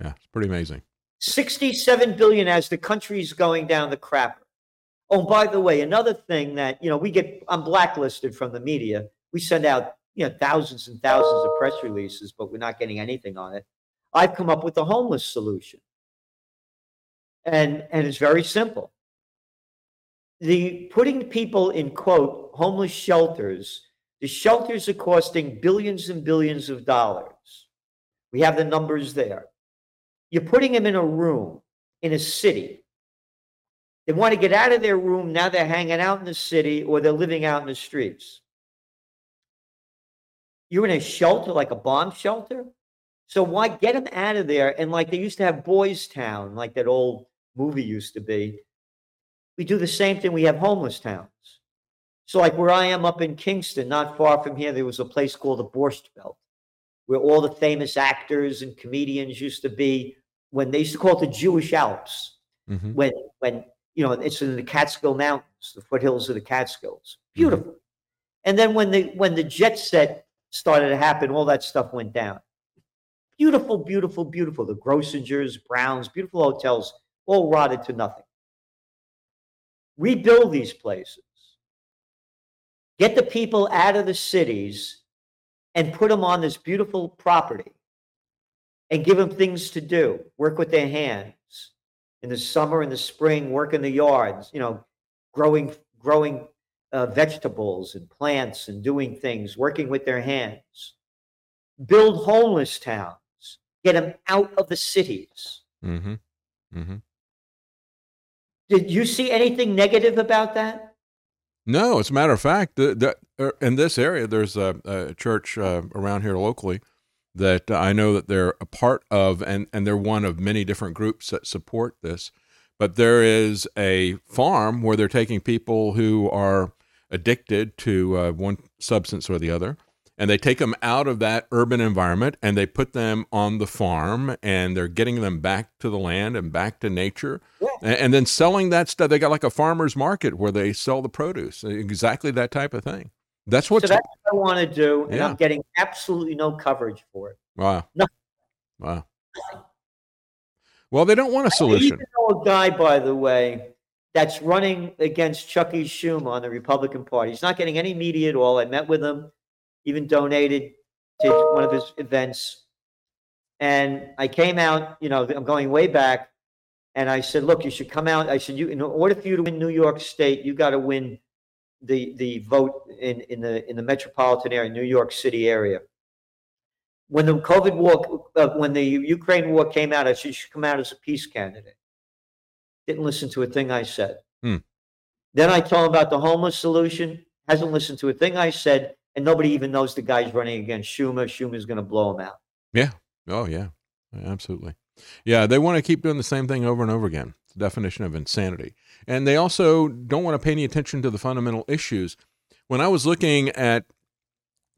yeah, it's pretty amazing. 67 billion as the country's going down the crapper. Oh, by the way, another thing that, you know, we get I'm blacklisted from the media. We send out, you know, thousands and thousands of press releases, but we're not getting anything on it. I've come up with a homeless solution. And and it's very simple. The putting people in quote homeless shelters, the shelters are costing billions and billions of dollars. We have the numbers there. You're putting them in a room in a city. They want to get out of their room. Now they're hanging out in the city or they're living out in the streets. You're in a shelter, like a bomb shelter. So why get them out of there? And like they used to have Boys Town, like that old movie used to be. We do the same thing. We have homeless towns. So like where I am up in Kingston, not far from here, there was a place called the Borscht Belt, where all the famous actors and comedians used to be when they used to call it the Jewish Alps hmm when when you know it's in the Catskill Mountains, the foothills of the Catskills. Beautiful. And then when the when the jet set started to happen, all that stuff went down. Beautiful, beautiful, beautiful. The Grossingers, Browns, beautiful hotels, all rotted to nothing. Rebuild these places. Get the people out of the cities and put them on this beautiful property and give them things to do. Work with their hands in the summer and the spring work in the yards you know growing growing uh, vegetables and plants and doing things working with their hands. Build homeless towns. Get them out of the cities. Hmm hmm did you see anything negative about that No, as a matter of fact, the, the, uh, in this area, there's a, a church uh, around here locally that I know that they're a part of, and, and they're one of many different groups that support this. But there is a farm where they're taking people who are addicted to uh, one substance or the other, and they take them out of that urban environment and they put them on the farm, and they're getting them back to the land and back to nature Yeah. and, and then selling that stuff. They got like a farmer's market where they sell the produce, exactly that type of thing. That's what's so that's what i want to do and Yeah. i'm getting absolutely no coverage for it wow, Nothing. wow. Well, they don't want a solution. even know a guy, by the way, that's running against Chucky Schumer on the Republican Party. He's not getting any media at all. I met with him, even donated to one of his events. And I came out, you know, I'm going way back. And I said, look, you should come out. I said, you in order for you to win New York State, you got to win the the vote in, in the in the metropolitan area, New York City area. When the COVID war, uh, when the Ukraine war came out, I said you should come out as a peace candidate. Didn't listen to a thing I said. Hmm. Then I told him about the homeless solution. Hasn't listened to a thing I said, and nobody even knows the guy's running against Schumer. Schumer's going to blow him out. Yeah. Oh, yeah. Absolutely. Yeah, they want to keep doing the same thing over and over again. It's the definition of insanity. And they also don't want to pay any attention to the fundamental issues. When I was looking at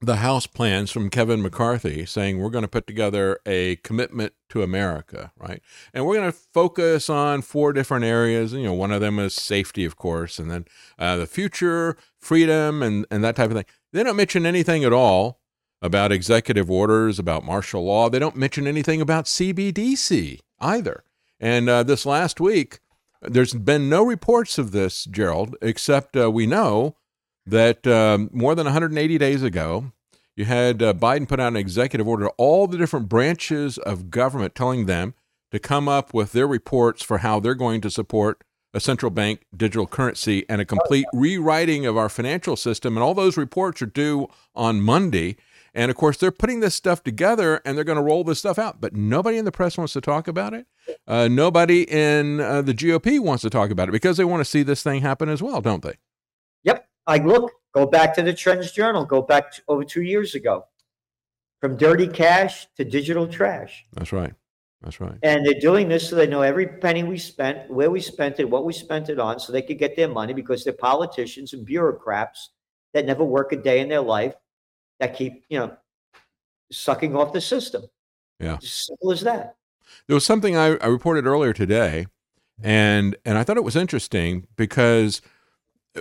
the House plans from Kevin McCarthy saying we're going to put together a commitment to America, right? And we're going to focus on four different areas. You know, one of them is safety, of course, and then uh, the future, freedom, and, and that type of thing. They don't mention anything at all about executive orders, about martial law. They don't mention anything about CBDC either. And uh, this last week, there's been no reports of this, Gerald, except uh, we know that um, more than 180 days ago, you had uh, Biden put out an executive order to all the different branches of government telling them to come up with their reports for how they're going to support a central bank digital currency and a complete rewriting of our financial system. And all those reports are due on Monday. And of course, they're putting this stuff together and they're going to roll this stuff out. But nobody in the press wants to talk about it. Uh, nobody in uh, the GOP wants to talk about it because they want to see this thing happen as well, don't they? Yep. I look, go back to the Trends Journal, go back to over two years ago. From dirty cash to digital trash. That's right. That's right. And they're doing this so they know every penny we spent, where we spent it, what we spent it on, so they could get their money because they're politicians and bureaucrats that never work a day in their life that keep, you know, sucking off the system. Yeah. As simple as that. There was something I, I reported earlier today, and and I thought it was interesting because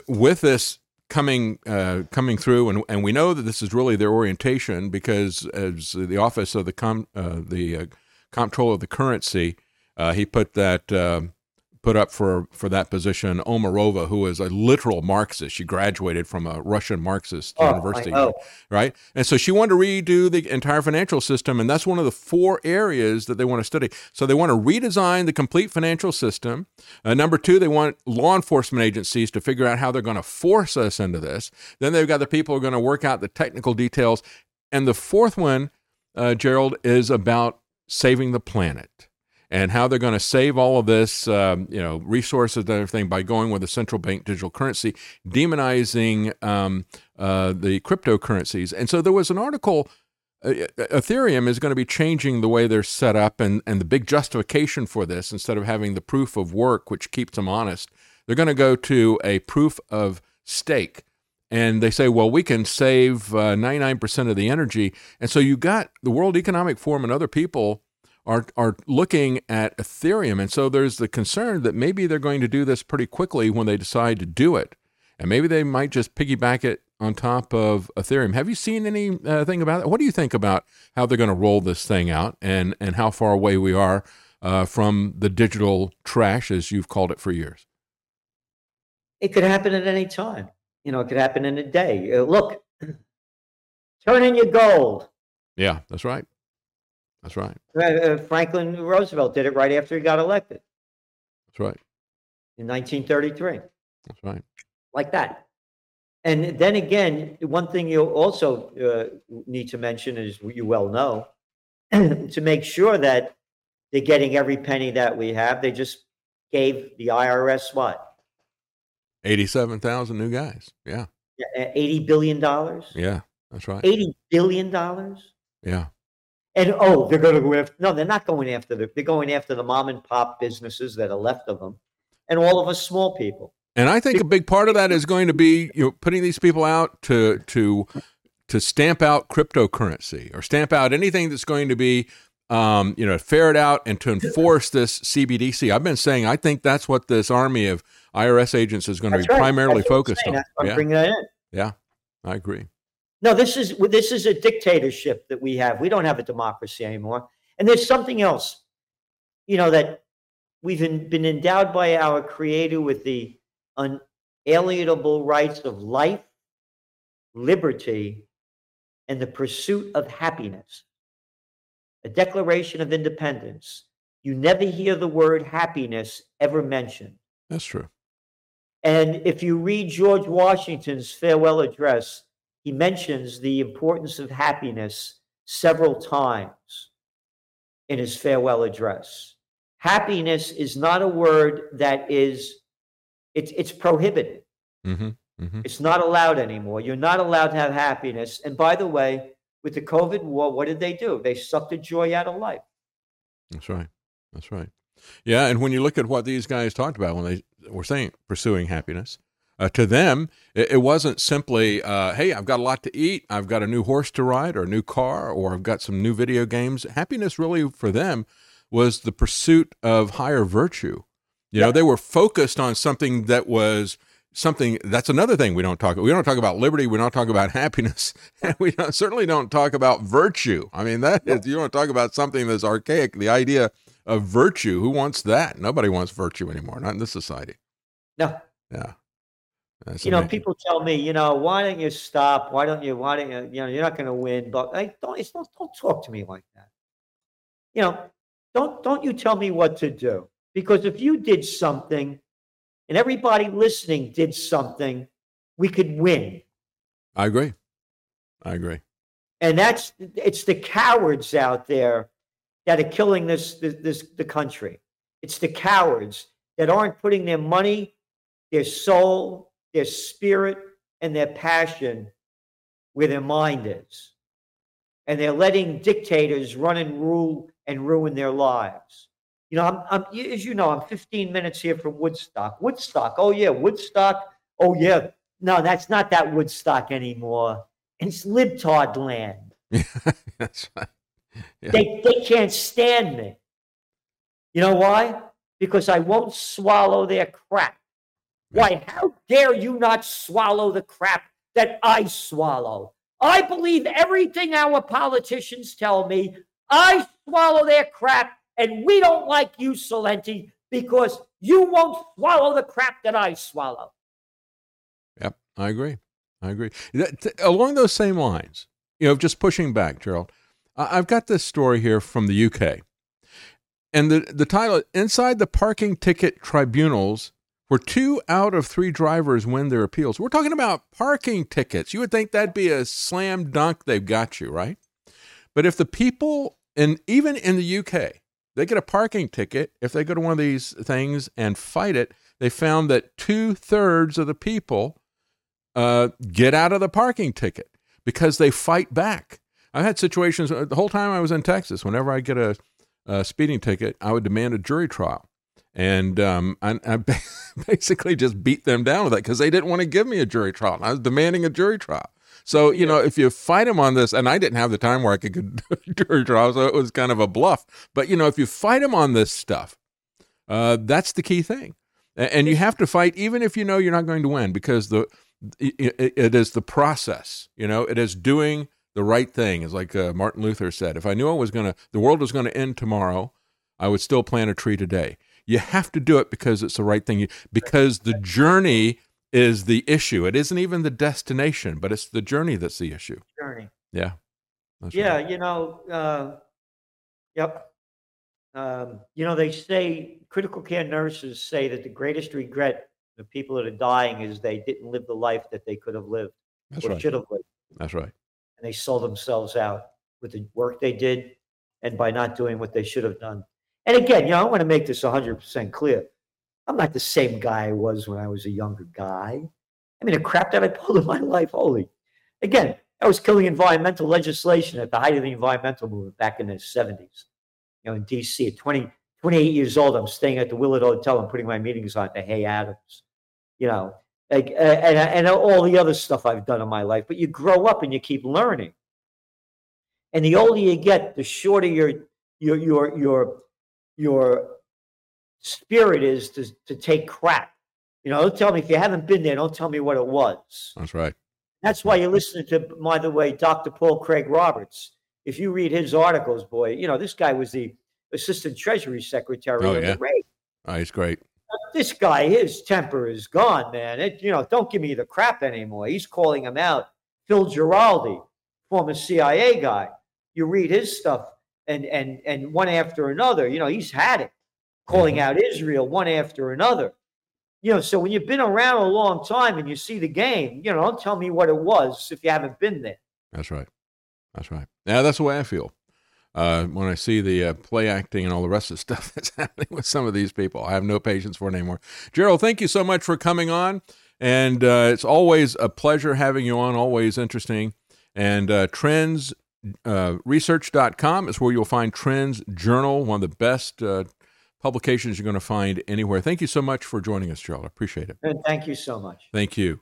with this coming uh, coming through, and, and we know that this is really their orientation because as the office of the com, uh, the uh, comptroller of the currency, uh, he put that um, put up for for that position Omarova, who is a literal Marxist. She graduated from a Russian Marxist Oh, university, right? And so she wanted to redo the entire financial system, and that's one of the four areas that they want to study. So they want to redesign the complete financial system. Uh, number two, they want law enforcement agencies to figure out how they're going to force us into this. Then they've got the people who are going to work out the technical details. And the fourth one, uh, Gerald, is about saving the planet and how they're going to save all of this, um, you know, resources and everything by going with a central bank digital currency, demonizing um, uh, the cryptocurrencies. And so there was an article. Uh, Ethereum is going to be changing the way they're set up, and, and the big justification for this, instead of having the proof of work, which keeps them honest, they're going to go to a proof of stake. And they say, well, we can save uh, 99% of the energy. And so you got the World Economic Forum and other people are are looking at Ethereum, and so there's the concern that maybe they're going to do this pretty quickly when they decide to do it, and maybe they might just piggyback it on top of Ethereum. Have you seen anything uh, about it? What do you think about how they're going to roll this thing out, and and how far away we are uh, from the digital trash, as you've called it for years? It could happen at any time. You know, it could happen in a day. Uh, look, turn in your gold. Yeah, that's right. That's right. Uh, uh, Franklin Roosevelt did it right after he got elected That's right. in 1933, That's right. like that. And then again, one thing you also uh, need to mention is you well know to make sure that they're getting every penny that we have. They just gave the IRS what? Eighty-seven thousand new guys. Yeah. Yeah, uh, $80 billion? Yeah. That's right. $80 billion? Yeah. And oh, they're going to go after. No, they're not going after the. They're going after the mom and pop businesses that are left of them, and all of us small people. And I think a big part of that is going to be you know putting these people out to to to stamp out cryptocurrency or stamp out anything that's going to be um, you know ferret out and to enforce this CBDC. I've been saying I think that's what this army of IRS agents is going to That's be right. primarily That's focused on. I'm Yeah, bringing that in. yeah, I agree. No, this is this is a dictatorship that we have. We don't have a democracy anymore. And there's something else, you know, that we've been, been endowed by our Creator with the unalienable rights of life, liberty, and the pursuit of happiness. A Declaration of Independence. You never hear the word happiness ever mentioned. That's true. And if you read George Washington's farewell address, he mentions the importance of happiness several times in his farewell address. Happiness is not a word that is it's it's prohibited. hmm hmm It's not allowed anymore. You're not allowed to have happiness. And by the way, with the COVID war, what did they do? They sucked the joy out of life. That's right. That's right. Yeah, and when you look at what these guys talked about when they were saying pursuing happiness, uh, to them, it, it wasn't simply, uh, hey, I've got a lot to eat, I've got a new horse to ride, or a new car, or I've got some new video games. Happiness really for them was the pursuit of higher virtue. You yeah. know, they were focused on something that was something that's another thing we don't talk we don't talk about liberty we don't talk about happiness and we don't, certainly don't talk about virtue i mean that is you want to talk about something that's archaic the idea of virtue who wants that nobody wants virtue anymore not in this society no yeah that's you amazing. know, people tell me, you know, why don't you stop? Why don't you? Why don't you? You know, you're not going to win. But I don't, don't. Don't talk to me like that. You know, don't don't you tell me what to do because if you did something, and everybody listening did something, we could win. I agree. I agree. And that's it's the cowards out there that are killing this this, this the country. It's the cowards that aren't putting their money, their soul, their spirit and their passion where their mind is. And they're letting dictators run and rule and ruin their lives. You know, I'm, I'm, as you know, I'm 15 minutes here from Woodstock. Woodstock, oh yeah, Woodstock, oh yeah. No, that's not that Woodstock anymore. It's libtard land. that's right. Yeah. They, they can't stand me. You know why? Because I won't swallow their crap. Why, how dare you not swallow the crap that I swallow? I believe everything our politicians tell me. I swallow their crap, and we don't like you, Celente, because you won't swallow the crap that I swallow. Yep, I agree. I agree. along those same lines, you know, just pushing back, Gerald, I've got this story here from the UK. And the, the title Inside the Parking Ticket Tribunals where two out of three drivers win their appeals. We're talking about parking tickets. You would think that'd be a slam dunk. They've got you, right? But if the people, and even in the UK, they get a parking ticket, if they go to one of these things and fight it, they found that two thirds of the people uh, get out of the parking ticket because they fight back. I've had situations uh, the whole time I was in Texas, whenever I get a, a speeding ticket, I would demand a jury trial and um, I, I, basically just beat them down with that because they didn't want to give me a jury trial. I was demanding a jury trial. So you know, if you fight them on this, and I didn't have the time where I could get jury trial, so it was kind of a bluff. But you know, if you fight them on this stuff, uh, that's the key thing, and you have to fight even if you know you're not going to win because the it, it is the process. You know, it is doing the right thing. It's like uh, Martin Luther said: "If I knew I was going to, the world was going to end tomorrow, I would still plant a tree today." You have to do it because it's the right thing. Because the journey is the issue. It isn't even the destination, but it's the journey that's the issue. Journey. Yeah. yeah, right. you know, uh, yep. Um, you know, they say critical care nurses say that the greatest regret of people that are dying is they didn't live the life that they could have lived That's or right. should have lived. That's right. And they sold themselves out with the work they did and by not doing what they should have done. And again, you know, I want to make this 100% clear. I'm not the same guy I was when I was a younger guy. I mean, the crap that I pulled in my life, holy. Again, I was killing environmental legislation at the height of the environmental movement back in the 70s. You know, in D.C. at 20, 28 years old, I'm staying at the Willard Hotel and putting my meetings on the Hay Adams. You know, like, and, and all the other stuff I've done in my life. But you grow up and you keep learning. And the older you get, the shorter your your your your your spirit is to, to take crap. You know, don't tell me if you haven't been there, don't tell me what it was. That's right. That's why you're listening to, by the way, Dr. Paul Craig Roberts. If you read his articles, boy, you know, this guy was the assistant treasury secretary oh, yeah. Oh, he's great. This guy, his temper is gone, man. It, you know, don't give me the crap anymore. He's calling him out. Phil Giraldi, former CIA guy. You read his stuff and and and one after another. You know, he's had it, calling mm-hmm. out Israel one after another. You know, so when you've been around a long time and you see the game, you know, don't tell me what it was if you haven't been there. That's right. That's right. Yeah, that's the way I feel. Uh, when I see the uh, play acting and all the rest of the stuff that's happening with some of these people, I have no patience for it anymore. Gerald, thank you so much for coming on. And uh, it's always a pleasure having you on, always interesting. And uh, Trends uh, is where you'll find Trends Journal, one of the best uh, publications you're going to find anywhere. Thank you so much for joining us, Gerald. I appreciate it. And thank you so much. Thank you.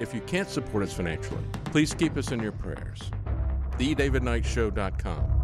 If you can't support us financially, please keep us in your prayers. TheDavidKnightShow.com.